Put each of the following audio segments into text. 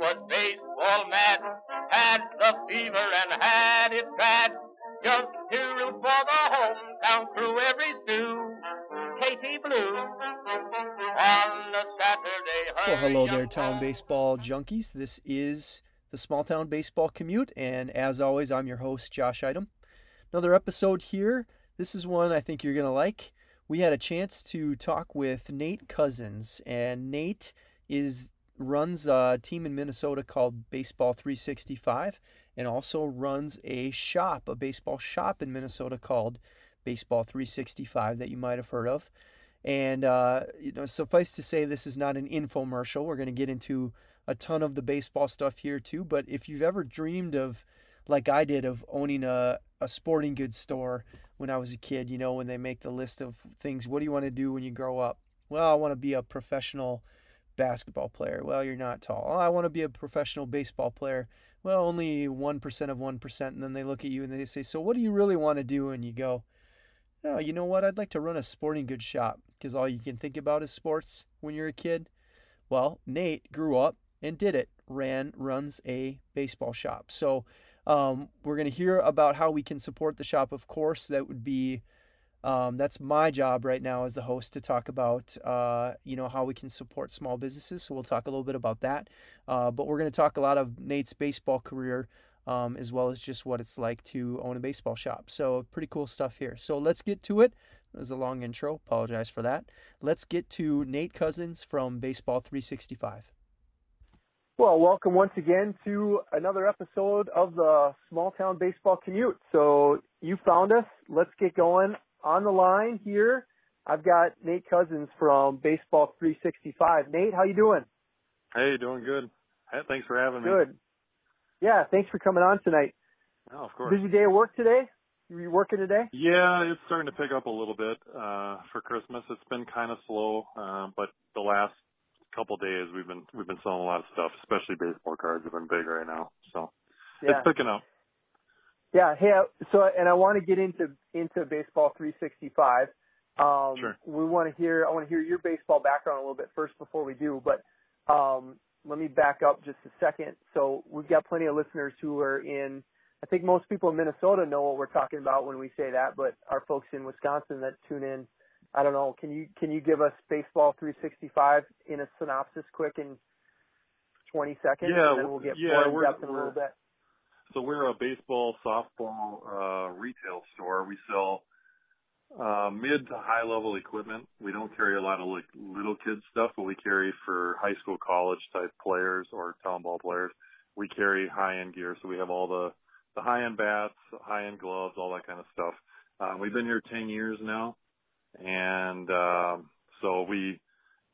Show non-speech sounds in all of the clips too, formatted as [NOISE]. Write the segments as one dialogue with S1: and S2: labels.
S1: was baseball mad, had the fever and had it bad. Just to root for the hometown crew every stew. Katie Blue on the Saturday.
S2: Well, hello there, town baseball junkies. This is the Small Town Baseball Commute, and as always, I'm your host, Josh Item. Another episode here. This is one I think you're going to like. We had a chance to talk with Nate Cousins, and Nate is runs a team in Minnesota called Baseball 365 and also runs a shop, a baseball shop in Minnesota called Baseball 365 that you might have heard of. And uh, you know, suffice to say, this is not an infomercial. We're going to get into a ton of the baseball stuff here too. But if you've ever dreamed of, like I did, of owning a, a sporting goods store when I was a kid, you know, when they make the list of things, what do you want to do when you grow up? Well, I want to be a professional basketball player. Well, you're not tall. Oh, I want to be a professional baseball player. Well, only 1% of 1%. And then they look at you and they say, So what do you really want to do? And you go, Oh, you know what? I'd like to run a sporting goods shop because all you can think about is sports when you're a kid. Well, Nate grew up and did it, ran, runs a baseball shop. So um, we're going to hear about how we can support the shop. Of course, that would be um, that's my job right now as the host to talk about, uh, you know, how we can support small businesses. So we'll talk a little bit about that. Uh, but we're going to talk a lot of Nate's baseball career, um, as well as just what it's like to own a baseball shop. So pretty cool stuff here. So let's get to it. It was a long intro. Apologize for that. Let's get to Nate Cousins from Baseball 365.
S3: Well, welcome once again to another episode of the Small Town Baseball Commute. So you found us. Let's get going on the line here, I've got Nate Cousins from Baseball 365. Nate, how you doing?
S4: Hey, doing good. Hey, thanks for having
S3: me. Good. Yeah, thanks for coming on tonight.
S4: Oh, of course.
S3: Busy day of work today? You working today?
S4: Yeah, it's starting to pick up a little bit uh for Christmas. It's been kind of slow, uh, but the last couple days we've been we've been selling a lot of stuff, especially baseball cards have been big right now. So yeah. it's picking up.
S3: Yeah. Hey, so and I want to get into into baseball 365. Um,
S4: sure.
S3: We want to hear. I want to hear your baseball background a little bit first before we do. But um, let me back up just a second. So we've got plenty of listeners who are in. I think most people in Minnesota know what we're talking about when we say that, but our folks in Wisconsin that tune in, I don't know. Can you can you give us baseball 365 in a synopsis, quick in 20 seconds,
S4: yeah,
S3: and then we'll get
S4: yeah,
S3: more in depth in a little bit.
S4: So we're a baseball, softball uh, retail store. We sell uh, mid to high level equipment. We don't carry a lot of like little kids stuff, but we carry for high school, college type players or town ball players. We carry high end gear, so we have all the the high end bats, high end gloves, all that kind of stuff. Uh, we've been here 10 years now, and um, so we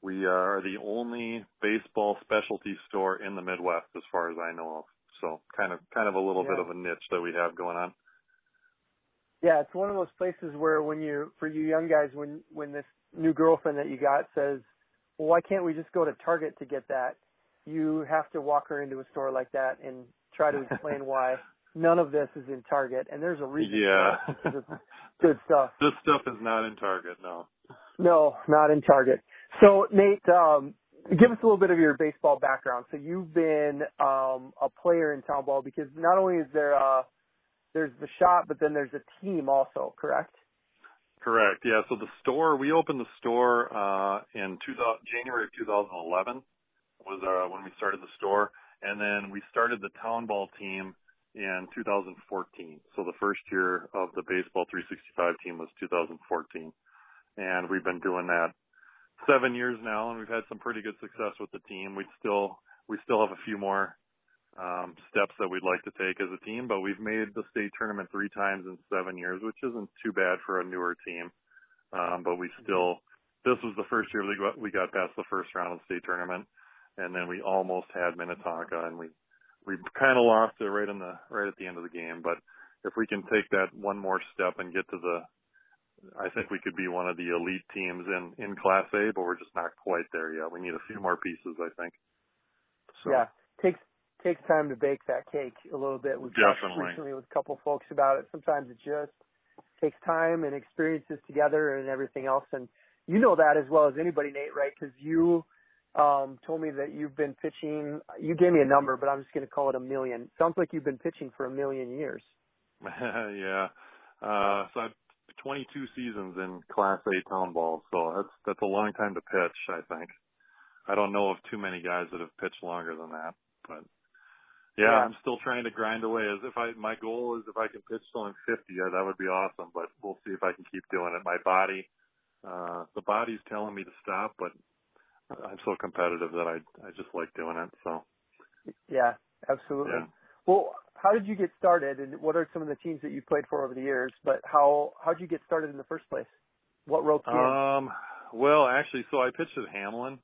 S4: we are the only baseball specialty store in the Midwest, as far as I know of. So kind of kind of a little
S3: yeah.
S4: bit of a niche that we have going on.
S3: Yeah, it's one of those places where when you for you young guys when when this new girlfriend that you got says, "Well, why can't we just go to Target to get that?" You have to walk her into a store like that and try to explain [LAUGHS] why none of this is in Target, and there's a reason.
S4: Yeah,
S3: it's good stuff. [LAUGHS]
S4: This stuff is not in Target, no.
S3: No, not in Target. So Nate, um, give us a little bit of your baseball background. So you've been um, a player in town ball because not only is there a, there's the shop, but then there's a team also, correct?
S4: Correct. Yeah. So the store we opened the store uh, in 2000, January of 2011 was uh, when we started the store, and then we started the town ball team in 2014. So the first year of the baseball 365 team was 2014, and we've been doing that seven years now, and we've had some pretty good success with the team. We still we still have a few more um, steps that we'd like to take as a team, but we've made the state tournament three times in seven years, which isn't too bad for a newer team. Um, but we still this was the first year we got, we got past the first round of the state tournament, and then we almost had Minnetonka, and we we kind of lost it right in the right at the end of the game. But if we can take that one more step and get to the I think we could be one of the elite teams in in Class A, but we're just not quite there yet. We need a few more pieces, I think. So.
S3: Yeah, takes takes time to bake that cake a little bit. We've
S4: Definitely.
S3: talked recently with a couple folks about it. Sometimes it just takes time and experiences together and everything else. And you know that as well as anybody, Nate, right? Because you um, told me that you've been pitching. You gave me a number, but I'm just going to call it a million. Sounds like you've been pitching for a million years. [LAUGHS]
S4: yeah. Uh, so I've 22 seasons in Class A town ball, so that's that's a long time to pitch. I think. I don't know of too many guys that have pitched longer than that, but yeah,
S3: Yeah.
S4: I'm still trying to grind away. As if I, my goal is if I can pitch till I'm 50, yeah, that would be awesome. But we'll see if I can keep doing it. My body, uh, the body's telling me to stop, but I'm so competitive that I, I just like doing it. So
S3: Yeah, absolutely.
S4: yeah.
S3: Well, how did you get started, and what are some of the teams that you played for over the years? But how how did you get started in the first place? What in?
S4: Um, well, actually, so I pitched at Hamline,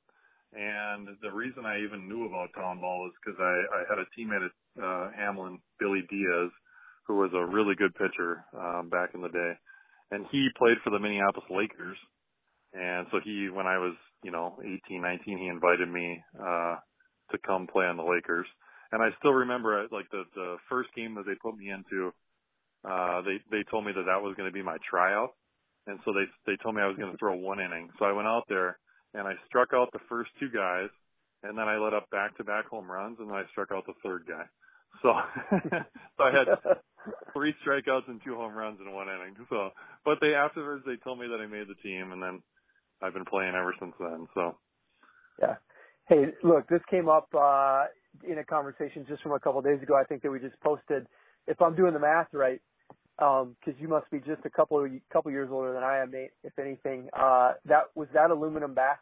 S4: and the reason I even knew about town ball is because I, I had a teammate at uh, Hamline, Billy Diaz, who was a really good pitcher um, back in the day, and he played for the Minneapolis Lakers, and so he, when I was, you know, 18, 19, he invited me uh, to come play on the Lakers, and I still remember uh, like the the first game that they put me into, uh, they they told me that that was going to be my tryout and so they they told me I was going to throw one inning. So I went out there and I struck out the first two guys, and then I let up back to back home runs, and then I struck out the third guy. So [LAUGHS] so I had [LAUGHS] three strikeouts and two home runs in one inning. So but they afterwards they told me that I made the team, and then I've been playing ever since then. So
S3: yeah. Hey, look, this came up uh, in a conversation just from a couple of days ago. I think that we just posted. If I'm doing the math right, because you must be just a couple of, couple years older than I am, Nate. If anything, uh, that was that aluminum bats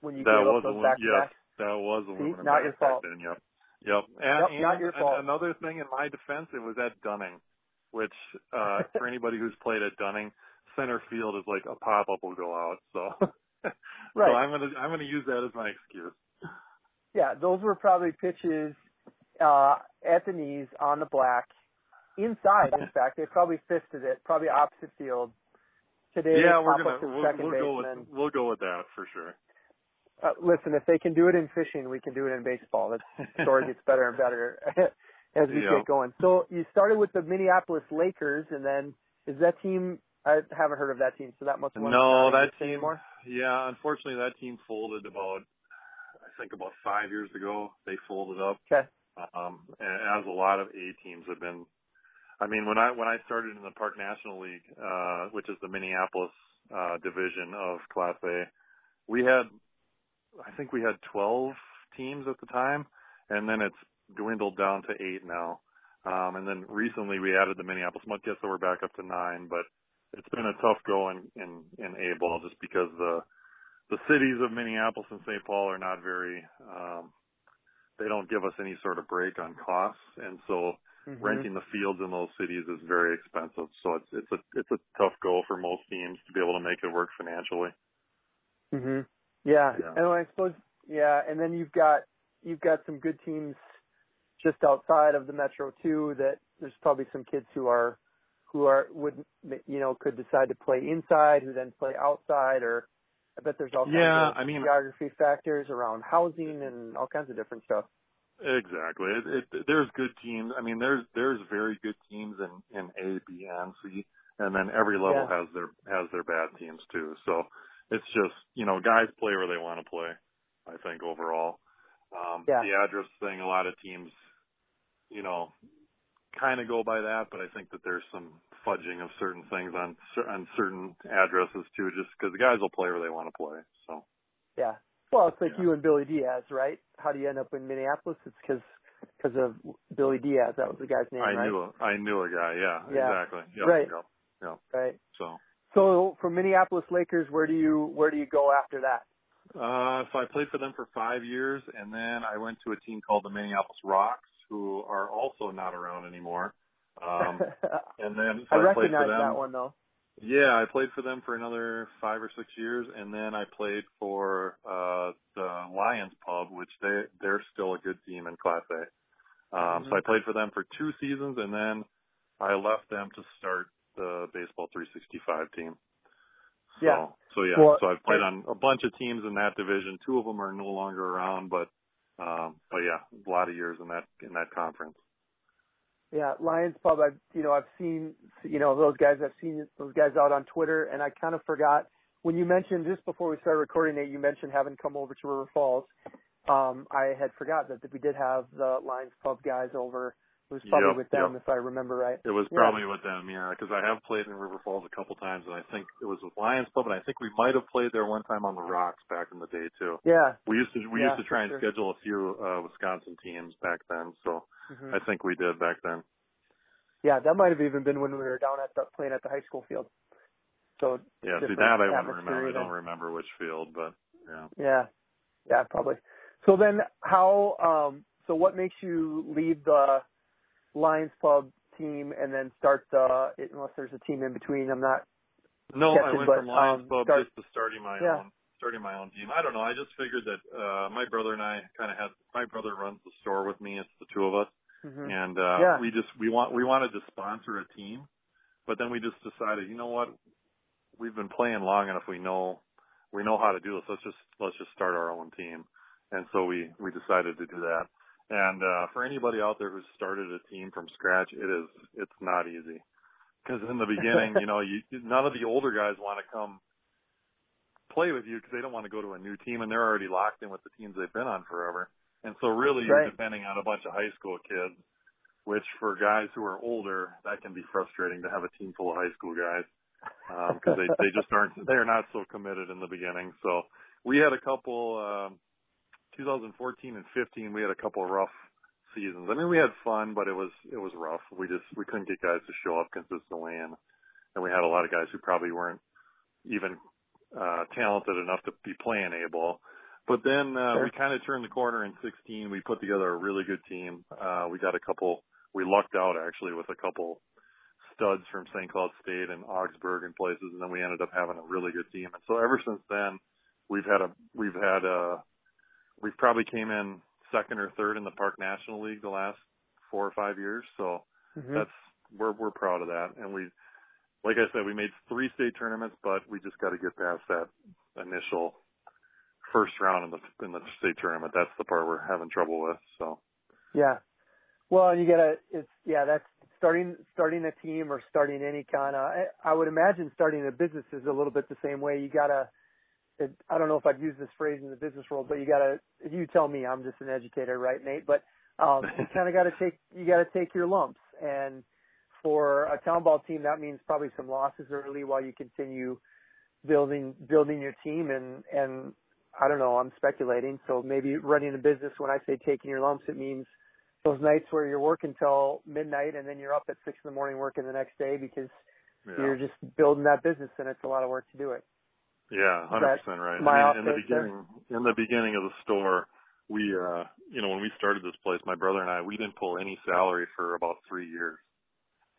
S3: when you
S4: that
S3: gave
S4: was
S3: up those back
S4: yes, that was aluminum
S3: not
S4: back
S3: your fault.
S4: then. Yep. Yep. And,
S3: Yep,
S4: and
S3: not your fault.
S4: another thing in my defense, it was at Dunning, which uh for anybody who's played at Dunning, center field is like a pop up will go out. So [LAUGHS]
S3: Right.
S4: So I'm gonna I'm gonna use that as my excuse.
S3: Yeah, those were probably pitches uh, at the knees on the black, inside. In fact, they probably fisted it, probably opposite field. Today,
S4: yeah, we're gonna
S3: to
S4: we'll,
S3: second
S4: we'll go with we'll go with that for sure.
S3: Uh, listen, if they can do it in fishing, we can do it in baseball. That story gets better and better [LAUGHS] as we
S4: Yeah.
S3: get going. So you started with the Minneapolis Lakers, and then is that team? I haven't heard of that team, so that must have
S4: No, that team.
S3: anymore.
S4: Yeah, unfortunately, that team folded about think about five years ago. They folded up.
S3: Okay.
S4: um, as a lot of A teams have been. I mean, when I when I started in the Park National League, uh, which is the Minneapolis uh, division of Class A, we had, I think we had 12 teams at the time, and then it's dwindled down to eight now. Um, and then recently we added the Minneapolis Mudcats, so we're back up to nine. But it's been a tough go in in, in A ball just because the the cities of Minneapolis and St. Paul are not very um, they don't give us any sort of break on costs, and so
S3: Mhm.
S4: renting the fields in those cities is very expensive. So it's it's a it's a tough goal for most teams to be able to make it work financially.
S3: Mhm. Yeah.
S4: Yeah.
S3: And I suppose yeah, and then you've got you've got some good teams just outside of the metro too that there's probably some kids who are who are would you know could decide to play inside who then play outside or I bet there's all kinds
S4: Yeah,
S3: of
S4: I mean-
S3: geography factors around housing and all kinds of different stuff.
S4: Exactly. It, it, there's good teams. I mean, there's there's very good teams in in A, B, and C, and then every level
S3: Yeah.
S4: has their has their bad teams too. So it's just you know guys play where they want to play. I think overall, um,
S3: Yeah.
S4: the address thing, a lot of teams, you know, kind of go by that, but I think that there's some fudging of certain things on on certain addresses too, just because the guys will play where they want to play. So
S3: Yeah. Well, it's like
S4: Yeah.
S3: you and Billy Diaz, right? How do you end up in Minneapolis? It's because because of Billy Diaz. That was the guy's name,
S4: I
S3: right?
S4: knew a, I knew a guy. Yeah,
S3: Yeah.
S4: exactly. Yep,
S3: Right.
S4: Yep.
S3: Right.
S4: So.
S3: So from Minneapolis Lakers, where do you where do you go after that?
S4: Uh, so I played for them for five years, and then I went to a team called the Minneapolis Rocks, who are also not around anymore. Um, [LAUGHS] and then so
S3: I
S4: I, played
S3: recognize
S4: for them.
S3: that one though.
S4: Yeah, I played for them for another five or six years, and then I played for uh, the Lions Pub, which they they're still a good team in Class A. Um, So
S3: Mhm.
S4: I played for them for two seasons, and then I left them to start the Baseball 365 team. So,
S3: Yeah.
S4: So yeah.
S3: Well,
S4: so I've played on a bunch of teams in that division. Two of them are no longer around, but um, but yeah, a lot of years in that in that conference.
S3: Yeah, Lions Pub. I've you know I've seen you know those guys. I've seen those guys out on Twitter, and I kind of forgot when you mentioned just before we started recording that you mentioned having come over to River Falls, um, I had forgot that, that we did have the Lions Pub guys over. It was probably
S4: Yep,
S3: with them
S4: yep.
S3: if I remember right.
S4: It was
S3: Yeah.
S4: probably with them, yeah, because I have played in River Falls a couple times, and I think it was with Lions Club, and I think we might have played there one time on the Rocks back in the day too.
S3: Yeah.
S4: We used to we
S3: Yeah,
S4: used to try and
S3: sure.
S4: schedule a few uh, Wisconsin teams back then, so
S3: hmm
S4: I think we did back then.
S3: Yeah, that might have even been when we were down at the playing at the high school field. So
S4: Yeah, see that I
S3: don't
S4: remember. I don't remember which field, but yeah.
S3: Yeah. Yeah, probably. So then how um so what makes you leave the Lions Pub team and then start the unless there's a team in between, I'm not
S4: No, I went
S3: but,
S4: from Lions
S3: um,
S4: Club
S3: start-
S4: just to starting my
S3: Yeah.
S4: own starting my own team. I don't know. I just figured that uh my brother and I kind of had my brother runs the store with me. It's the two of us,
S3: mhm.
S4: and uh
S3: Yeah.
S4: we just we want we wanted to sponsor a team, but then we just decided, you know what? We've been playing long enough. We know we know how to do this. Let's just let's just start our own team. And so we we decided to do that. And uh for anybody out there who's started a team from scratch, it is it's not easy. Because in the beginning, you [LAUGHS] know, you none of the older guys want to come play with you because they don't want to go to a new team and they're already locked in with the teams they've been on forever. And so really you're depending on a bunch of high school kids, which for guys who are older, that can be frustrating to have a team full of high school guys because they they just aren't they're not so committed in the beginning. So we had a couple um 2014 and 15 we had a couple of rough seasons. I mean we had fun, but it was it was rough. We just we couldn't get guys to show up consistently and and we had a lot of guys who probably weren't even uh talented enough to be playing A ball. But then uh
S3: Sure.
S4: we kind of turned the corner in 16. We put together a really good team. Uh we got a couple we lucked out actually with a couple studs from St. Cloud State and Augsburg and places, and then we ended up having a really good team. And so ever since then, we've had a we've had a we've probably came in second or third in the Park National League the last four or five years. So
S3: Mhm.
S4: that's we're we're proud of that. And we, like I said, we made three state tournaments, but we just got to get past that initial first round in the in the state tournament. That's the part we're having trouble with. So
S3: Yeah. Well, you gotta, it's, yeah, that's starting, starting a team or starting any kind of, I, I would imagine starting a business is a little bit the same way. You gotta, it, I don't know if I'd use this phrase in the business world, but you gotta, you tell me, I'm just an educator, right, Nate? But, um, you [LAUGHS] kind of gotta take, you gotta take your lumps. And for a town ball team, that means probably some losses early while you continue building, building your team and, and I don't know, I'm speculating. So maybe running a business, when I say taking your lumps, it means those nights where you're working till midnight and then you're up at six in the morning working the next day because
S4: yeah.
S3: you're just building that business and it's a lot of work to do it.
S4: Yeah, hundred percent right. I mean, in the beginning, in the beginning of the store, we, uh, you know, when we started this place, my brother and I, we didn't pull any salary for about three years.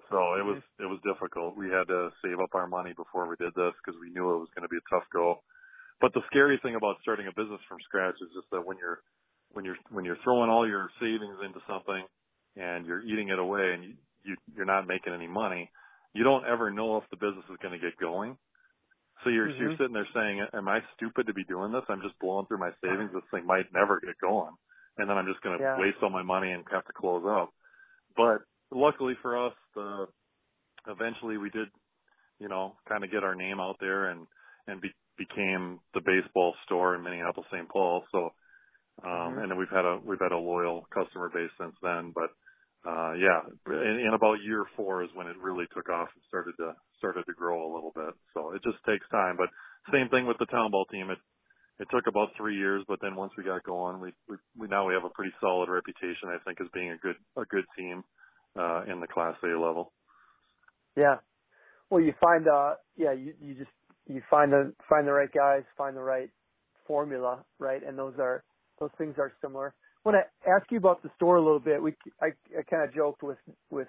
S4: So it was
S3: Mm-hmm.
S4: it was difficult. We had to save up our money before we did this because we knew it was going to be a tough go. But the scary thing about starting a business from scratch is just that when you're when you're when you're throwing all your savings into something and you're eating it away and you, you you're not making any money, you don't ever know if the business is going to get going. So you're
S3: Mhm.
S4: you're sitting there saying, "Am I stupid to be doing this? I'm just blowing through my savings. This thing might never get going, and then I'm just going to
S3: Yeah.
S4: waste all my money and have to close up." But luckily for us, the eventually we did, you know, kind of get our name out there and and be, became the baseball store in Minneapolis, St. Paul. So, um,
S3: Mhm.
S4: and then we've had a we've had a loyal customer base since then. But uh, yeah, in, in about year four is when it really took off and started to started to grow a little bit. So it just takes time. But same thing with the town ball team. It it took about three years, but then once we got going, we we, we now we have a pretty solid reputation. I think as being a good a good team uh, in the Class A level.
S3: Yeah. Well, you find, uh, yeah, you, you just, you find the, find the right guys, find the right formula, right? And those are, those things are similar. Want to ask you about the store a little bit. We, I, I kind of joked with, with,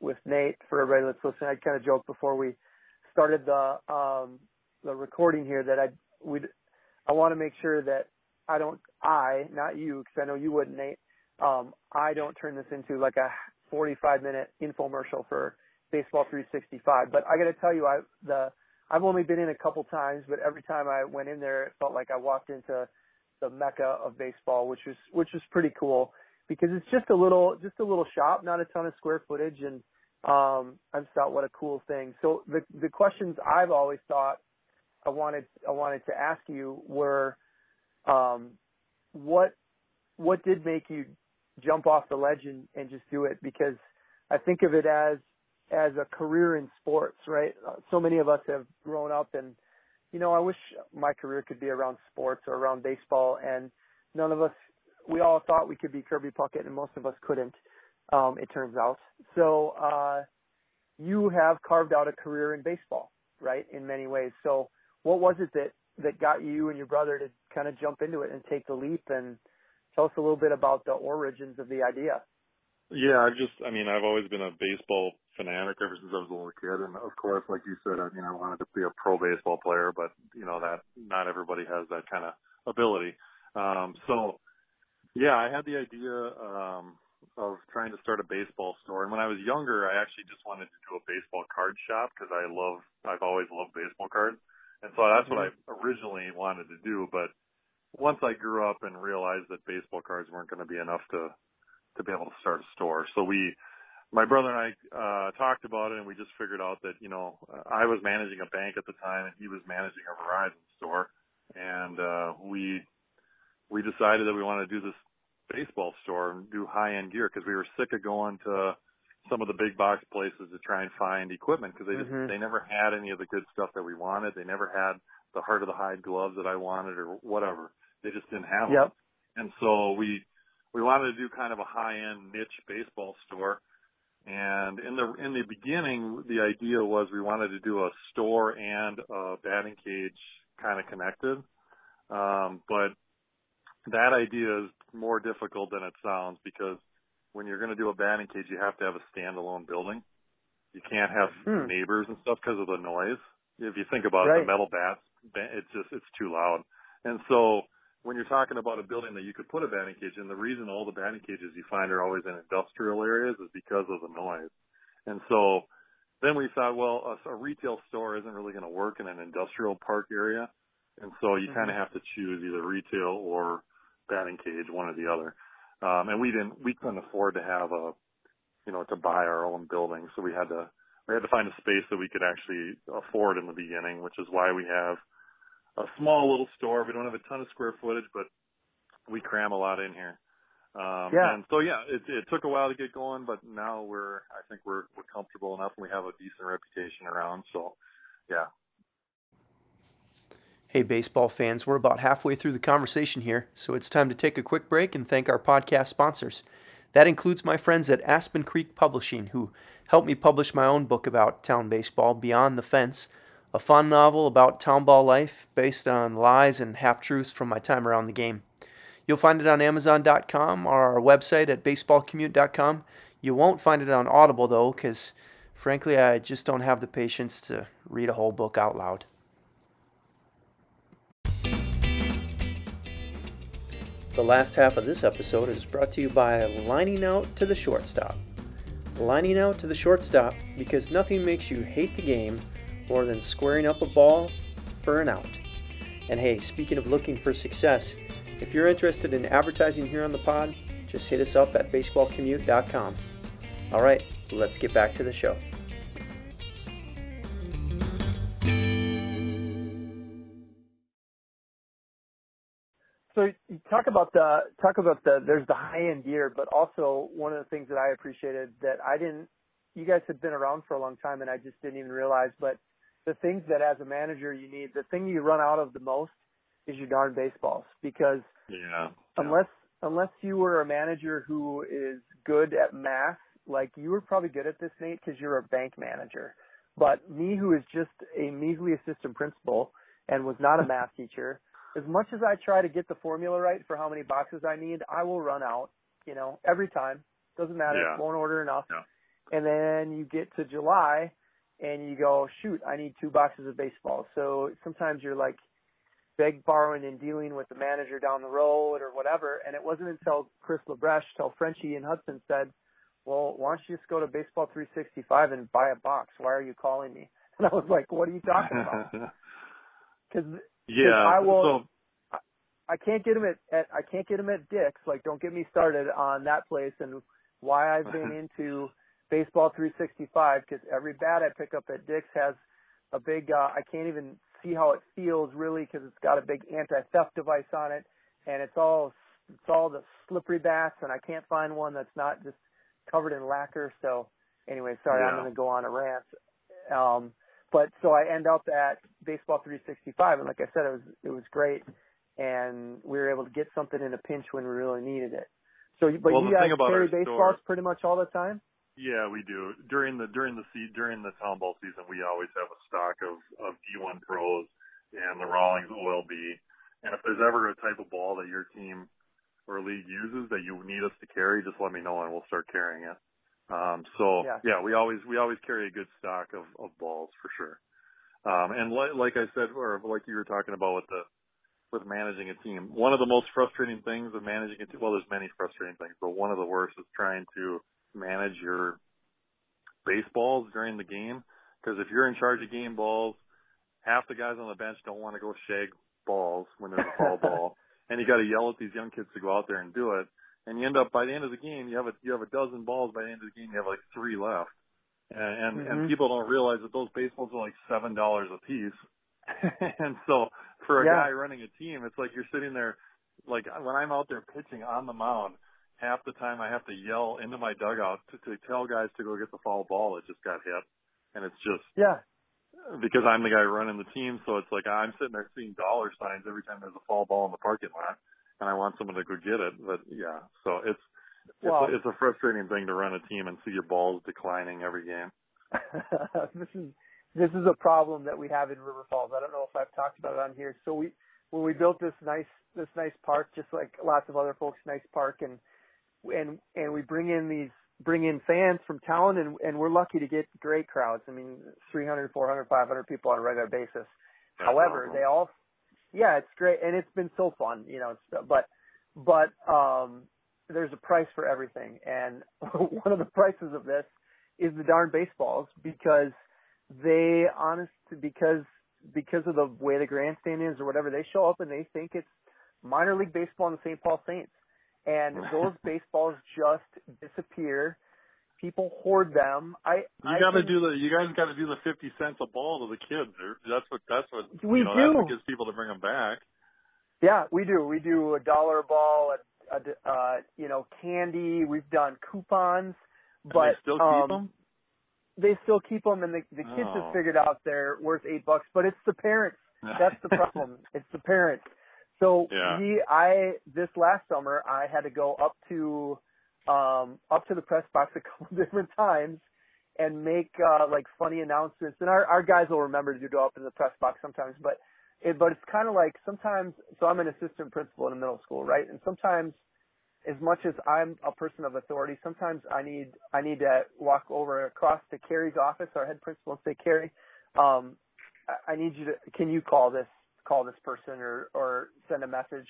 S3: with Nate for everybody that's listening. I kind of joked before we started the, um, the recording here that I, we, I want to make sure that I don't, I, not you, because I know you wouldn't, Nate. Um, I don't turn this into like a 45 minute infomercial for baseball 365. But I got to tell you, I the I've only been in a couple times, but every time I went in there, it felt like I walked into the mecca of baseball, which was which was pretty cool because it's just a little just a little shop, not a ton of square footage, and um, I just thought what a cool thing. So the the questions I've always thought I wanted I wanted to ask you were um, what what did make you jump off the ledge and, and just do it? Because I think of it as as a career in sports, right? Uh, so many of us have grown up and you know, I wish my career could be around sports or around baseball and none of us we all thought we could be Kirby Puckett and most of us couldn't, um, it turns out. So uh you have carved out a career in baseball, right, in many ways. So what was it that that got you and your brother to kind of jump into it and take the leap and tell us a little bit about the origins of the idea.
S4: Yeah, I've just, I mean, I've always been a baseball fanatic ever since I was a little kid. And of course, like you said, I mean, I wanted to be a pro baseball player, but you know, that not everybody has that kind of ability. Um, so yeah, I had the idea, um, of trying to start a baseball store. And when I was younger, I actually just wanted to do a baseball card shop because I love, I've always loved baseball cards. And so that's what I mm-hmm. originally wanted to do. But once I grew up and realized that baseball cards weren't going to be enough to, to be able to start a store. So we, my brother and I, uh, talked about it and we just figured out that, you know, I was managing a bank at the time and he was managing a Verizon store. And, uh, we, we decided that we wanted to do this baseball store and do high end gear because we were sick of going to some of the big box places to try and find equipment because they just mm-hmm. they never had any of the good stuff that we wanted. They never had the heart of the hide gloves that I wanted or whatever. They just didn't have
S3: yep.
S4: them. And so we we wanted to do kind of a high end niche baseball store. And in the in the beginning, the idea was we wanted to do a store and a batting cage kind of connected. Um, but that idea is more difficult than it sounds because when you're going to do a batting cage, you have to have a standalone building. You can't have hmm. neighbors and stuff because of the noise. If you think about
S3: right.
S4: it, the metal bats, it's just it's too loud. And so when you're talking about a building that you could put a batting cage in, the reason all the batting cages you find are always in industrial areas is because of the noise. And so then we thought, well, a, a retail store isn't really going to work in an industrial park area. And so you mm-hmm. kind of have to choose either retail or batting cage, one or the other. Um, and we didn't, we couldn't afford to have a, you know, to buy our own building. So we had to, we had to find a space that we could actually afford in the beginning, which is why we have a small little store. We don't have a ton of square footage, but we cram a lot in here. Um,
S3: yeah.
S4: and so yeah, it, it took a while to get going, but now we're, I think we're, we're comfortable enough and we have a decent reputation around. So yeah,
S2: Hey, baseball fans, we're about halfway through the conversation here, so it's time to take a quick break and thank our podcast sponsors. That includes my friends at Aspen Creek Publishing, who helped me publish my own book about town baseball, Beyond the Fence, a fun novel about town ball life based on lies and half truths from my time around the game. You'll find it on Amazon.com or our website at baseballcommute.com. You won't find it on Audible, though, because frankly, I just don't have the patience to read a whole book out loud. The last half of this episode is brought to you by Lining Out to the Shortstop. Lining out to the shortstop because nothing makes you hate the game more than squaring up a ball for an out. And hey, speaking of looking for success, if you're interested in advertising here on the pod, just hit us up at baseballcommute.com. All right, let's get back to the show.
S3: So you talk about the talk about the there's the high end gear, but also one of the things that I appreciated that I didn't. You guys have been around for a long time, and I just didn't even realize. But the things that as a manager you need, the thing you run out of the most is your darn baseballs because
S4: yeah,
S3: unless unless you were a manager who is good at math, like you were probably good at this, Nate, because you're a bank manager. But me, who is just a measly assistant principal and was not a math teacher as much as I try to get the formula right for how many boxes I need, I will run out, you know, every time. Doesn't matter.
S4: Yeah.
S3: Won't order enough.
S4: Yeah.
S3: And then you get to July and you go, shoot, I need two boxes of baseball. So sometimes you're like beg, borrowing, and dealing with the manager down the road or whatever. And it wasn't until Chris Labreche, till Frenchie and Hudson said, well, why don't you just go to Baseball 365 and buy a box? Why are you calling me? [LAUGHS] And I was like, what are you talking about? [LAUGHS] Because
S4: yeah,
S3: I will.
S4: So,
S3: I can't get them at, at I can't get them at Dick's. Like, don't get me started on that place and why I've been [LAUGHS] into baseball 365 because every bat I pick up at Dick's has a big. uh I can't even see how it feels really because it's got a big anti-theft device on it, and it's all it's all the slippery bats, and I can't find one that's not just covered in lacquer. So anyway, sorry,
S4: Yeah.
S3: I'm going to go on a rant. Um, but so I end up at Baseball 365, and like I said, it was it was great, and we were able to get something in a pinch when we really needed it. So, but
S4: Well,
S3: you guys carry baseballs
S4: store-
S3: pretty much all the time.
S4: Yeah, we do. During the during the se- during the town ball season, we always have a stock of of D1 pros and the Rawlings OLB. And if there's ever a type of ball that your team or league uses that you need us to carry, just let me know and we'll start carrying it. Um, so
S3: Yeah.
S4: yeah, we always we always carry a good stock of of balls for sure. Um, and li- like I said, or like you were talking about with the with managing a team, one of the most frustrating things of managing a team. Well, there's many frustrating things, but one of the worst is trying to manage your baseballs during the game. Because if you're in charge of game balls, half the guys on the bench don't want to go shag balls when there's a foul [LAUGHS] ball, and you got to yell at these young kids to go out there and do it. And you end up by the end of the game, you have a you have a dozen balls. By the end of the game, you have like three left, and and,
S3: Mhm.
S4: and people don't realize that those baseballs are like seven dollars a piece. [LAUGHS] and so for a
S3: Yeah.
S4: guy running a team, it's like you're sitting there, like when I'm out there pitching on the mound, half the time I have to yell into my dugout to, to tell guys to go get the foul ball that just got hit. And it's just
S3: Yeah,
S4: because I'm the guy running the team, so it's like I'm sitting there seeing dollar signs every time there's a foul ball in the parking lot, and I want someone to go get it. But yeah, so it's it's, a, it's a frustrating thing to run a team and see your balls declining every game. [LAUGHS]
S3: this is this is a problem that we have in River Falls. I don't know if I've talked about it on here. So we when we built this nice this nice park, just like lots of other folks' nice park, and and and we bring in these bring in fans from town, and and we're lucky to get great crowds. I mean, 300, 400, 500 people on a regular basis.
S4: That's
S3: However,
S4: awesome.
S3: they all, yeah, it's great, and it's been so fun, you know. It's, but, but um, there's a price for everything, and [LAUGHS] one of the prices of this is the darn baseballs because they honest because because of the way the grandstand is or whatever, they show up and they think it's minor league baseball in the St. Paul Saints, and [LAUGHS] those baseballs just disappear. People hoard them. I
S4: You
S3: I
S4: got to
S3: can-
S4: do the. You guys got to do the fifty cents a ball to the kids. That's what. That's what.
S3: We
S4: you know, That's
S3: do.
S4: what gets people to bring them back.
S3: Yeah, we do. We do a dollar a ball, a, a uh, you know, candy. We've done coupons,
S4: And
S3: but
S4: they still keep
S3: um,
S4: them.
S3: they still keep them, and the the kids
S4: Oh.
S3: have figured out they're worth eight bucks. But it's the parents. That's the [LAUGHS] problem. it's the parents. So
S4: Yeah.
S3: we, I, this last summer, I had to go up to, um, up to the press box a [LAUGHS] couple different times and make, uh, like funny announcements. And our, our guys will remember to go up in the press box sometimes, but it, but it's kind of like sometimes, so I'm an assistant principal in a middle school, right? And sometimes as much as I'm a person of authority, sometimes I need, I need to walk over across to Carrie's office, our head principal and say, Carrie, um, I need you to, can you call this, call this person or, or send a message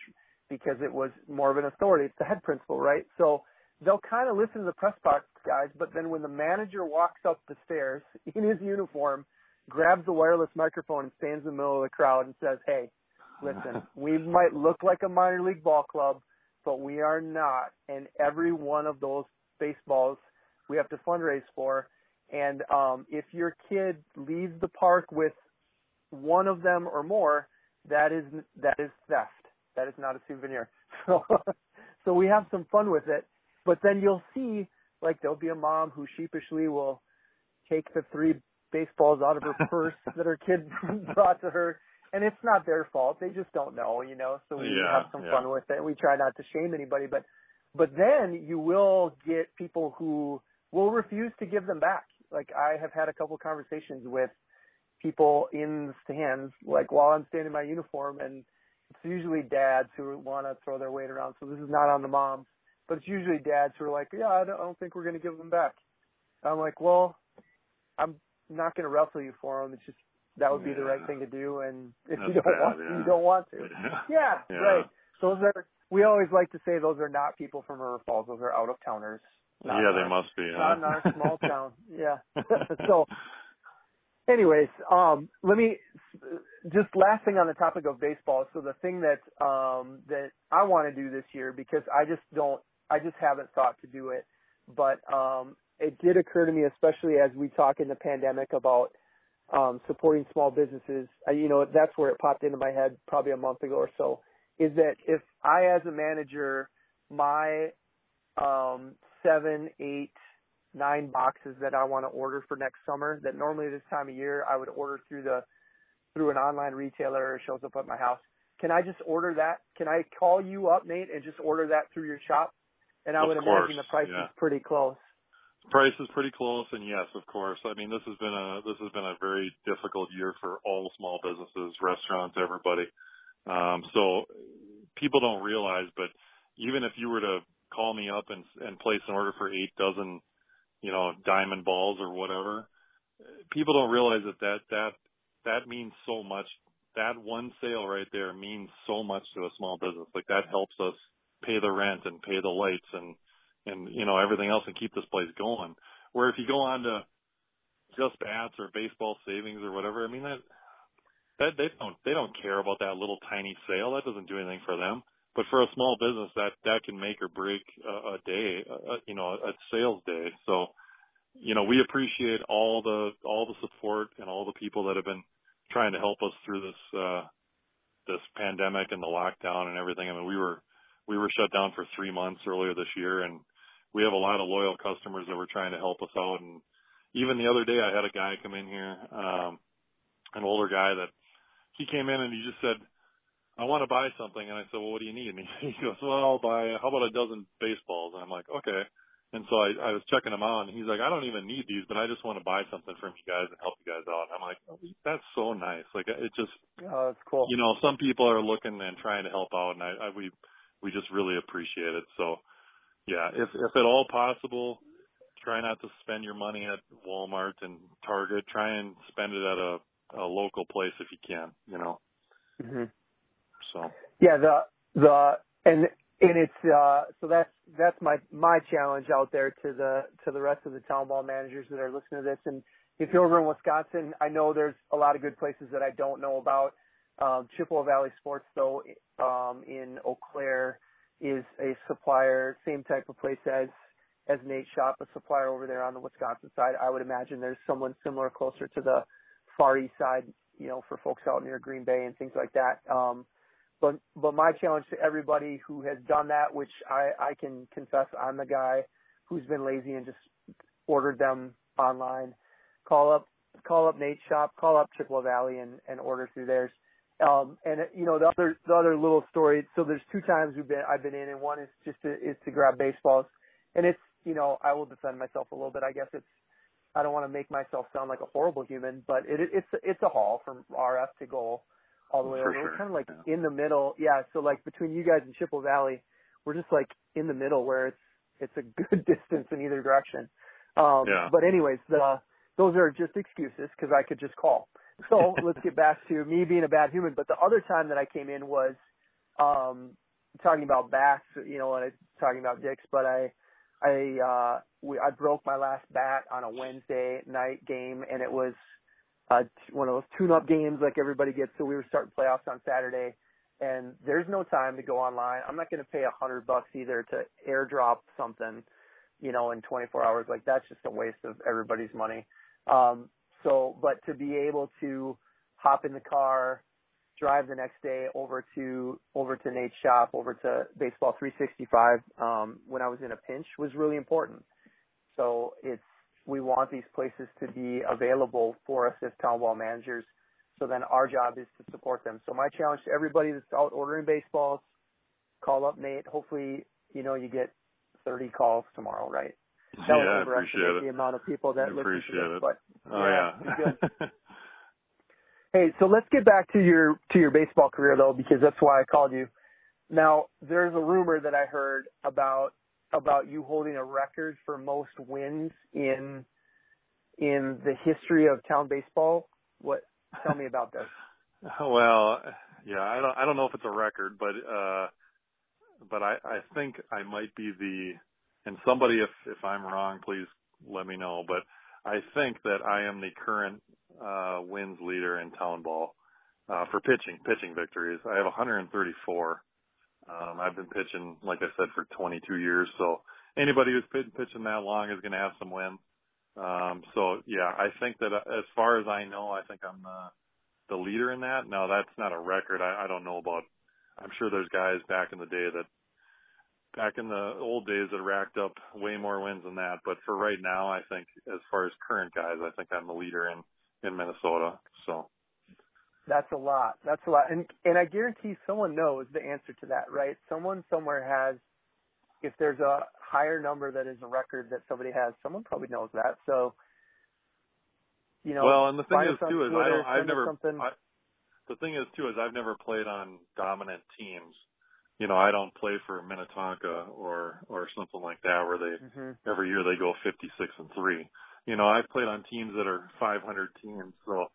S3: because it was more of an authority. It's the head principal, right? So they'll kind of listen to the press box guys, but then when the manager walks up the stairs [LAUGHS] in his uniform, grabs the wireless microphone and stands in the middle of the crowd and says, Hey, listen, [LAUGHS] we might look like a minor league ball club, but we are not. And every one of those baseballs we have to fundraise for. And um, if your kid leaves the park with one of them or more, that is that is theft. That is not a souvenir. [LAUGHS] So so we have some fun with it. But then you'll see like there'll be a mom who sheepishly will take the three baseballs out of her [LAUGHS] purse that her kid [LAUGHS] brought to her and it's not their fault. They just don't know, you know. So we
S4: Yeah,
S3: have some
S4: yeah.
S3: fun with it. We try not to shame anybody, but but then you will get people who will refuse to give them back. Like I have had a couple conversations with people in the stands, like while I'm standing in my uniform, and it's usually dads who want to throw their weight around. So this is not on the moms, but it's usually dads who are like, "Yeah, I don't, I don't think we're going to give them back." I'm like, "Well, I'm not going to wrestle you for them. It's just that would be the right thing to do, and [LAUGHS] if you don't
S4: bad,
S3: want to,
S4: yeah.
S3: you don't want to." [LAUGHS] Yeah,
S4: Yeah.
S3: right. Those are. We always like to say those are not people from River Falls. Those are out of towners. Not
S4: yeah, they
S3: our-
S4: must be.
S3: Not in our small [LAUGHS] town. Yeah. so, anyways, um, let me just last thing on the topic of baseball. So the thing that um, that I want to do this year because I just don't, I just haven't thought to do it, but um, it did occur to me, especially as we talk in the pandemic about um, supporting small businesses. You know, that's where it popped into my head probably a month ago or so. Is that if I, as a manager, my um, seven, eight, nine boxes that I want to order for next summer, that normally this time of year I would order through the through an online retailer or shows up at my house. Can I just order that? Can I call you up, Nate, and just order that through your shop? And I
S4: of
S3: would
S4: course,
S3: imagine the price
S4: yeah.
S3: is pretty close.
S4: Price is pretty close, and yes, of course. I mean, this has been a this has been a very difficult year for all small businesses, restaurants, everybody. Um, so people don't realize, but even if you were to call me up and and place an order for eight dozen, you know, diamond balls or whatever, people don't realize that that that that means so much. That one sale right there means so much to a small business. Like that helps us pay the rent and pay the lights and and you know everything else and keep this place going. Where if you go on to just bats or baseball savings or whatever, I mean that that they don't they don't care about that little tiny sale. That doesn't do anything for them. But for a small business, that that can make or break a, a day, a, you know, a sales day. So, you know, we appreciate all the all the support and all the people that have been trying to help us through this uh this pandemic and the lockdown and everything. I mean, we were we were shut down for three months earlier this year, and we have a lot of loyal customers that were trying to help us out. And even the other day, I had a guy come in here, um, an older guy that he came in and he just said, I want to buy something. And I said, well, what do you need? And he, [LAUGHS] goes, well, I'll buy, how about a dozen baseballs? And I'm like, okay. And so I, I was checking him out and he's like, I don't even need these, but I just want to buy something from you guys and help you guys out. And I'm like, oh, that's so nice. Like it just,
S3: Oh, that's cool.
S4: you know, some people are looking and trying to help out and I, I we, we just really appreciate it. So yeah, if, if at all possible, try not to spend your money at Walmart and Target. Try and spend it at a, a local place if you can, you know,
S3: hmm
S4: so.
S3: Yeah, the the and and it's uh so that's that's my my challenge out there to the to the rest of the town ball managers that are listening to this. And if you're over in Wisconsin, I know there's a lot of good places that I don't know about. Um, Chippewa Valley Sports, though, um, in Eau Claire, is a supplier, same type of place as as Nate Shop, a supplier over there on the Wisconsin side. I would imagine there's someone similar closer to the far east side, you know, for folks out near Green Bay and things like that. Um, but but my challenge to everybody who has done that, which I I can confess I'm the guy who's been lazy and just ordered them online. Call up call up Nate's shop, call up Chippewa Valley and and order through theirs. Um, and you know the other the other little story. So there's two times we've been I've been in, and one is just to, is to grab baseballs, and it's you know I will defend myself a little bit. I guess it's I don't want to make myself sound like a horrible human, but it it's it's a haul from RF to goal all the way
S4: For
S3: over.
S4: sure,
S3: We're kind of like
S4: yeah.
S3: in the middle. Yeah, so like between you guys and Chippewa Valley, we're just like in the middle where it's it's a good [LAUGHS] distance in either direction. Um,
S4: Yeah.
S3: But anyways, the those are just excuses because I could just call. So [LAUGHS] let's get back to me being a bad human. But the other time that I came in was um, talking about bats, you know, and I talking about dicks. But I I uh, we, I broke my last bat on a Wednesday night game, and it was uh, one of those tune-up games like everybody gets. So we were starting playoffs on Saturday, and there's no time to go online. I'm not going to pay a hundred bucks either to airdrop something, you know, in 24 hours. Like that's just a waste of everybody's money. Um, so, but to be able to hop in the car, drive the next day over to over to Nate's shop, over to Baseball 365 um, when I was in a pinch was really important. So it's we want these places to be available for us as town ball managers. So then our job is to support them. So my challenge to everybody that's out ordering baseballs, call up Nate. Hopefully, you know, you get 30 calls tomorrow, right? That
S4: yeah, I appreciate
S3: the amount of people that
S4: I appreciate
S3: this.
S4: it.
S3: But
S4: Oh
S3: yeah,
S4: yeah. [LAUGHS]
S3: Hey, so let's get back to your to your baseball career though, because that's why I called you. Now, there's a rumor that I heard about about you holding a record for most wins in in the history of town baseball. What? Tell me about this. [LAUGHS]
S4: well, yeah, I don't I don't know if it's a record, but uh but I I think I might be the and somebody if if I'm wrong, please let me know, but I think that I am the current uh wins leader in town ball uh for pitching, pitching victories. I have 134. Um I've been pitching like I said for 22 years, so anybody who's been pitching that long is going to have some wins. Um, so yeah, I think that uh, as far as I know, I think I'm the the leader in that. Now that's not a record. I, I don't know about. I'm sure there's guys back in the day that back in the old days that racked up way more wins than that. But for right now, I think as far as current guys, I think I'm the leader in in Minnesota. So
S3: that's a lot. That's a lot. And and I guarantee someone knows the answer to that, right? Someone somewhere has if there's a higher number that is a record that somebody has, someone probably knows that. So you know,
S4: well, and the thing is too is I don't, I've never. I,
S3: the
S4: thing is too is I've never played on dominant teams. You know, I don't play for Minnetonka or or something like that where they
S3: mm-hmm.
S4: every year they go 56 and three. You know, I've played on teams that are 500 teams, so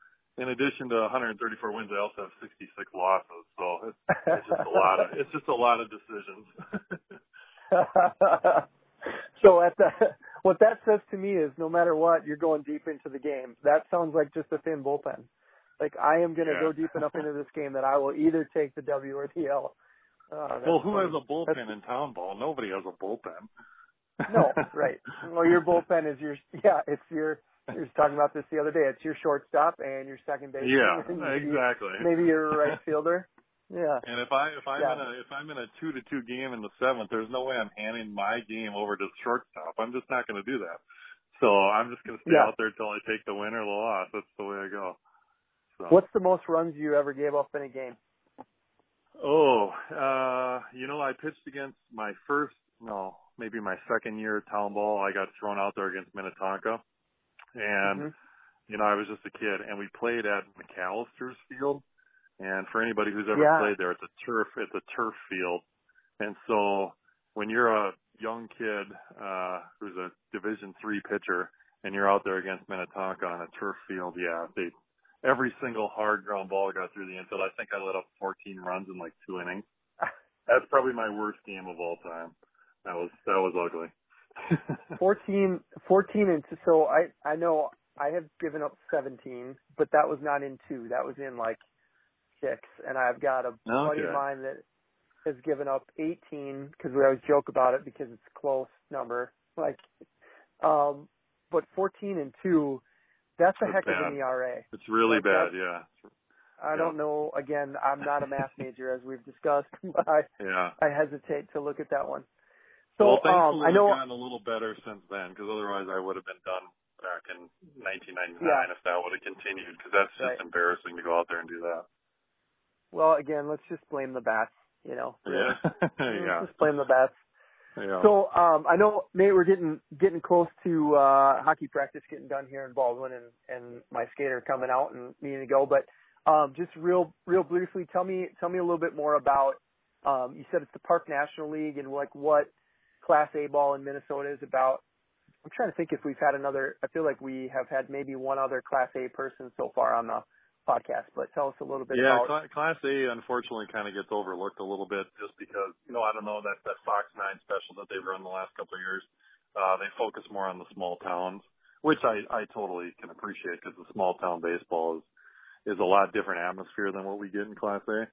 S4: in addition to 134 wins, I also have 66 losses. So it's, it's just a lot of it's just a lot of decisions. [LAUGHS]
S3: so at the what that says to me is no matter what, you're going deep into the game. That sounds like just a thin bullpen. Like I am going to
S4: yeah.
S3: go deep enough into this game that I will either take the W or the L.
S4: Uh, well, who funny. has a bullpen that's... in town ball? Nobody has a bullpen.
S3: no, [LAUGHS] right. Well, your bullpen is your yeah. It's your you were talking about this the other day. It's your shortstop and your second base.
S4: Yeah, [LAUGHS]
S3: maybe,
S4: exactly.
S3: Maybe your right [LAUGHS] fielder. Yeah.
S4: And if I if I'm
S3: yeah.
S4: in a if I'm in a two to two game in the seventh, there's no way I'm handing my game over to the shortstop. I'm just not going to do that. So I'm just going to stay
S3: yeah.
S4: out there until I take the win or the loss. That's the way I go. So.
S3: What's the most runs you ever gave up in a game?
S4: Oh, uh, you know, I pitched against my first, no, maybe my second year at Town Ball. I got thrown out there against Minnetonka, and
S3: mm-hmm.
S4: you know, I was just a kid, and we played at McAllister's Field. And for anybody who's ever
S3: yeah.
S4: played there, it's a turf, it's a turf field. And so when you're a young kid uh who's a Division three pitcher and you're out there against Minnetonka on a turf field, yeah, they every single hard ground ball got through the infield. I think I let up 14 runs in like two innings. [LAUGHS] That's probably my worst game of all time. That was that was ugly.
S3: 14, 14 and so I I know I have given up 17, but that was not in two. That was in like six, and I've got a buddy of mine that has given up 18 because we always joke about it because it's a close number. Like, um, but 14 and two, that's a
S4: That's
S3: heck
S4: bad.
S3: of an ERA.
S4: It's really
S3: Like
S4: bad, yeah.
S3: I don't know. Again, I'm not a math major as we've discussed, [LAUGHS] but I
S4: Yeah.
S3: I hesitate to look at that one. So
S4: well,
S3: um,
S4: thankfully
S3: I know.
S4: we've gotten a little better since then, because otherwise I would have been done back in 1999
S3: Yeah.
S4: if that would have continued. Because that's just
S3: Right.
S4: embarrassing to go out there and do that.
S3: Well, again, let's just blame the bats. You know.
S4: Yeah. [LAUGHS] yeah.
S3: Let's just blame the bats.
S4: Yeah.
S3: So um, I know Nate, we're getting getting close to uh, hockey practice getting done here in Baldwin, and and my skater coming out and needing to go. But um, just real real briefly, tell me tell me a little bit more about. Um, you said it's the Park National League, and like what Class A ball in Minnesota is about. I'm trying to think if we've had another. I feel like we have had maybe one other Class A person so far on the podcast, but tell us a little bit
S4: yeah,
S3: about.
S4: Cla- Class A unfortunately kind of gets overlooked a little bit just because you know I don't know that that Fox Nine special that they've run the last couple of years. Uh, they focus more on the small towns, which I I totally can appreciate because the small town baseball is is a lot different atmosphere than what we get in Class A.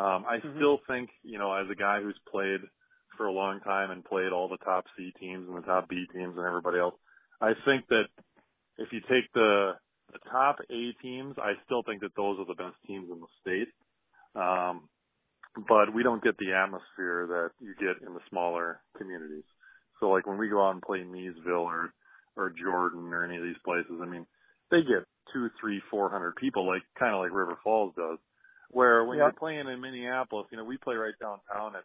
S4: Um, I
S3: Mhm.
S4: still think you know as a guy who's played for a long time and played all the top C teams and the top B teams and everybody else, I think that if you take the the top A teams, I still think that those are the best teams in the state. Um, but we don't get the atmosphere that you get in the smaller communities. So like when we go out and play Miesville or or Jordan or any of these places, I mean, they get two, three, four hundred people, like kind of like River Falls does. Where when
S3: Yep.
S4: you're playing in Minneapolis, you know, we play right downtown at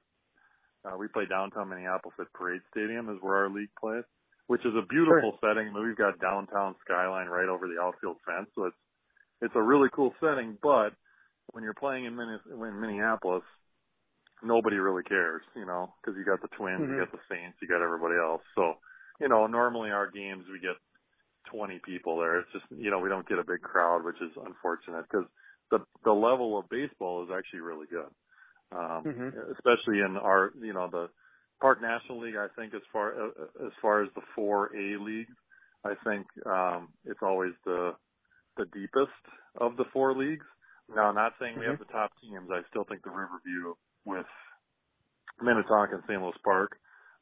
S4: uh, we play downtown Minneapolis at Parade Stadium is where our league plays, which is a beautiful setting. I mean, we've got downtown skyline right over the outfield fence, so it's it's a really cool setting. But when you're playing in, Minne- in Minneapolis, nobody really cares, you know, because you got the Twins,
S3: Mhm.
S4: you got the Saints, you got everybody else. So, you know, normally our games we get 20 people there. It's just you know we don't get a big crowd, which is unfortunate because the the level of baseball is actually really good um,
S3: Mhm.
S4: especially in our, you know, the Park National League. I think as far uh, as far as the four A leagues, I think um, it's always the the deepest of the four leagues. Now, not saying we have the top teams. I still think the Riverview with Minnetonka and St. Louis Park,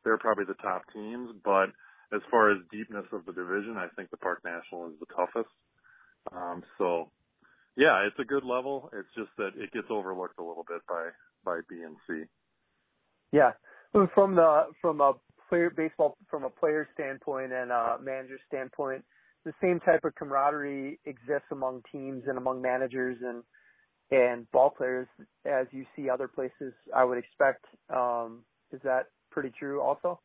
S4: they're probably the top teams. But as far as deepness of the division, I think the Park National is the toughest. Um, so yeah, it's a good level. It's just that it gets overlooked a little bit by by B and C.
S3: Yeah, from the from a player baseball from a player standpoint and a manager standpoint, the same type of camaraderie exists among teams and among managers and and ball players as you see other places. I would expect. Um, is that pretty true? Also.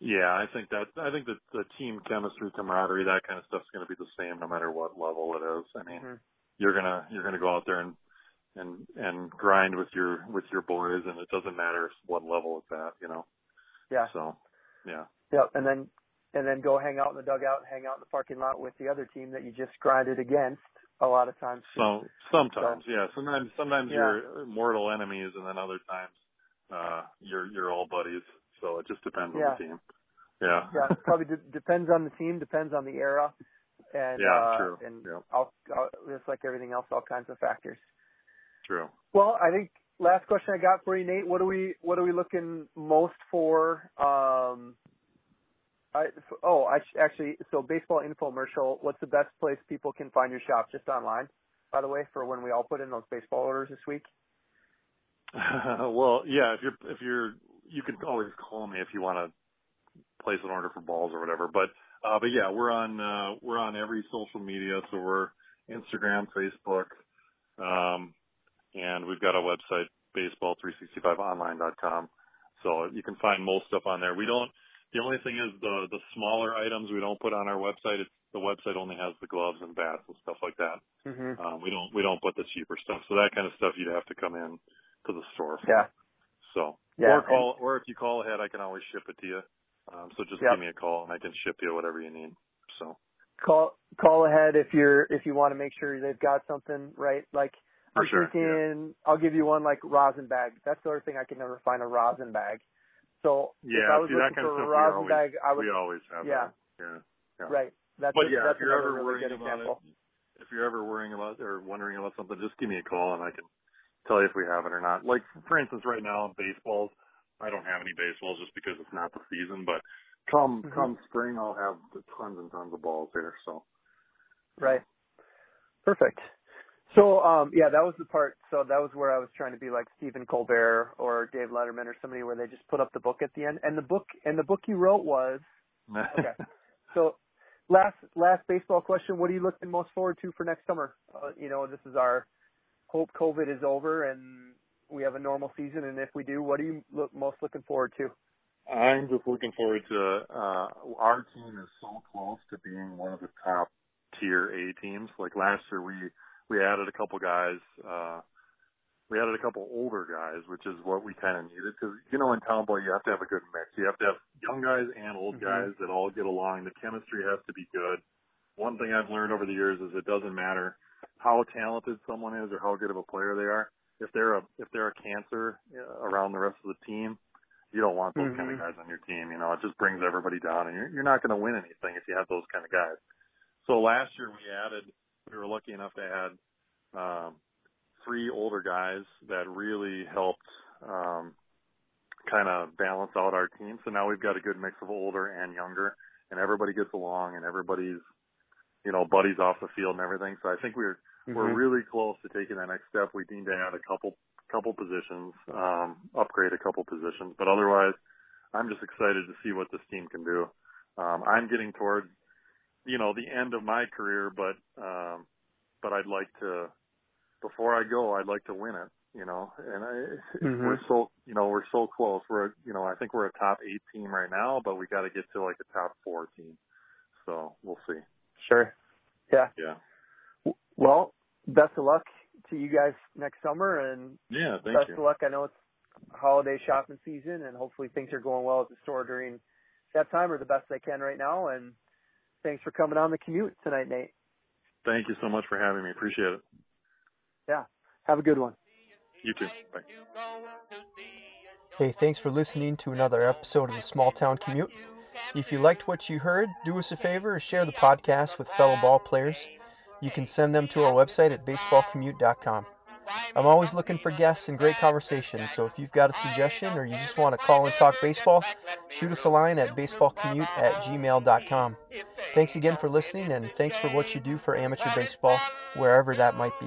S4: Yeah, I think that I think that the team chemistry, camaraderie, that kind of stuff's going to be the same no matter what level it is. I mean, mm-hmm. you're gonna you're gonna go out there and and and grind with your with your boys, and it doesn't matter what level it's at, you know.
S3: Yeah.
S4: So, yeah.
S3: Yep, and then and then go hang out in the dugout, and hang out in the parking lot with the other team that you just grinded against. A lot of times.
S4: So sometimes, so, yeah. Sometimes sometimes yeah. you're mortal enemies, and then other times uh you're you're all buddies. So it just depends
S3: yeah.
S4: on the team. Yeah.
S3: Yeah, probably de- depends on the team, depends on the era, and
S4: yeah,
S3: uh,
S4: true.
S3: and
S4: yeah.
S3: I'll, I'll, just like everything else, all kinds of factors.
S4: True.
S3: Well, I think last question I got for you, Nate. What are we what are we looking most for? Um, I oh, I actually so baseball infomercial. What's the best place people can find your shop? Just online, by the way, for when we all put in those baseball orders this week. [LAUGHS]
S4: well, yeah. If you're if you're you can always call me if you want to place an order for balls or whatever. But uh, but yeah, we're on uh, we're on every social media. So we're Instagram, Facebook. Um, and we've got a website, baseball365online.com. So you can find most stuff on there. We don't. The only thing is the the smaller items we don't put on our website. It's, the website only has the gloves and bats and stuff like that.
S3: Mm-hmm.
S4: Um, we don't we don't put the cheaper stuff. So that kind of stuff you'd have to come in to the store. For.
S3: Yeah.
S4: So
S3: yeah,
S4: or call or if you call ahead, I can always ship it to you. Um, so just
S3: yep.
S4: give me a call and I can ship you whatever you need. So
S3: call call ahead if you're if you want to make sure they've got something right. Like
S4: for
S3: I'm
S4: sure.
S3: thinking yeah. I'll give you one like rosin bag. That's the other thing I can never find a rosin bag. So
S4: yeah,
S3: if I was
S4: see,
S3: looking
S4: that kind
S3: for
S4: of
S3: a rosin
S4: always,
S3: bag, I would.
S4: We always have
S3: yeah.
S4: Yeah. yeah.
S3: Right. That's
S4: but
S3: a,
S4: yeah,
S3: that's
S4: if you're ever
S3: really
S4: worrying
S3: good
S4: about
S3: example.
S4: it, if you're ever worrying about or wondering about something, just give me a call and I can tell you if we have it or not. Like for instance, right now baseballs, I don't have any baseballs just because it's not the season. But come
S3: mm-hmm.
S4: come spring, I'll have tons and tons of balls there. So
S3: right, perfect. So um yeah, that was the part. So that was where I was trying to be like Stephen Colbert or Dave Letterman or somebody where they just put up the book at the end. And the book and the book you wrote was [LAUGHS] okay. So last last baseball question: What are you looking most forward to for next summer? Uh, you know, this is our hope COVID is over and we have a normal season. And if we do, what are you look most looking forward to?
S4: I'm just looking forward to uh our team is so close to being one of the top tier A teams. Like last year, we we added a couple guys. uh we added a couple older guys, which is what we kind of needed because you know in town ball you have to have a good mix. You have to have young guys and old
S3: mm-hmm.
S4: guys that all get along. The chemistry has to be good. One thing I've learned over the years is it doesn't matter how talented someone is or how good of a player they are. If they're a if they're a cancer uh, around the rest of the team, you don't want those
S3: mm-hmm.
S4: kind of guys on your team. You know, it just brings everybody down, and you're you're not going to win anything if you have those kind of guys. So last year we added, we were lucky enough to add um, three older guys that really helped um, kind of balance out our team. So now we've got a good mix of older and younger, and everybody gets along, and everybody's you know buddies off the field and everything. So I think we're
S3: mm-hmm.
S4: we're really close to taking that next step. We need to add a couple couple positions, um, upgrade a couple positions, but otherwise, I'm just excited to see what this team can do. Um, I'm getting towards you know the end of my career, but um, but I'd like to before I go, I'd like to win it. You know, and I,
S3: mm-hmm.
S4: we're so you know we're so close. We're you know I think we're a top eight team right now, but we got to get to like a top four team. So we'll see.
S3: Sure. Yeah.
S4: Yeah.
S3: Well, best of luck to you guys next summer, and
S4: yeah, thank
S3: best
S4: you.
S3: of luck. I know it's holiday shopping season, and hopefully things are going well at the store during that time, or the best they can right now. And thanks for coming on the commute tonight, Nate.
S4: Thank you so much for having me. Appreciate it.
S3: Yeah. Have a good one.
S4: You too. Bye.
S2: Hey, thanks for listening to another episode of the Small Town Commute. If you liked what you heard, do us a favor and share the podcast with fellow ball players. You can send them to our website at baseballcommute.com. I'm always looking for guests and great conversations, so if you've got a suggestion or you just want to call and talk baseball, shoot us a line at baseballcommute at gmail.com. Thanks again for listening, and thanks for what you do for amateur baseball, wherever that might be.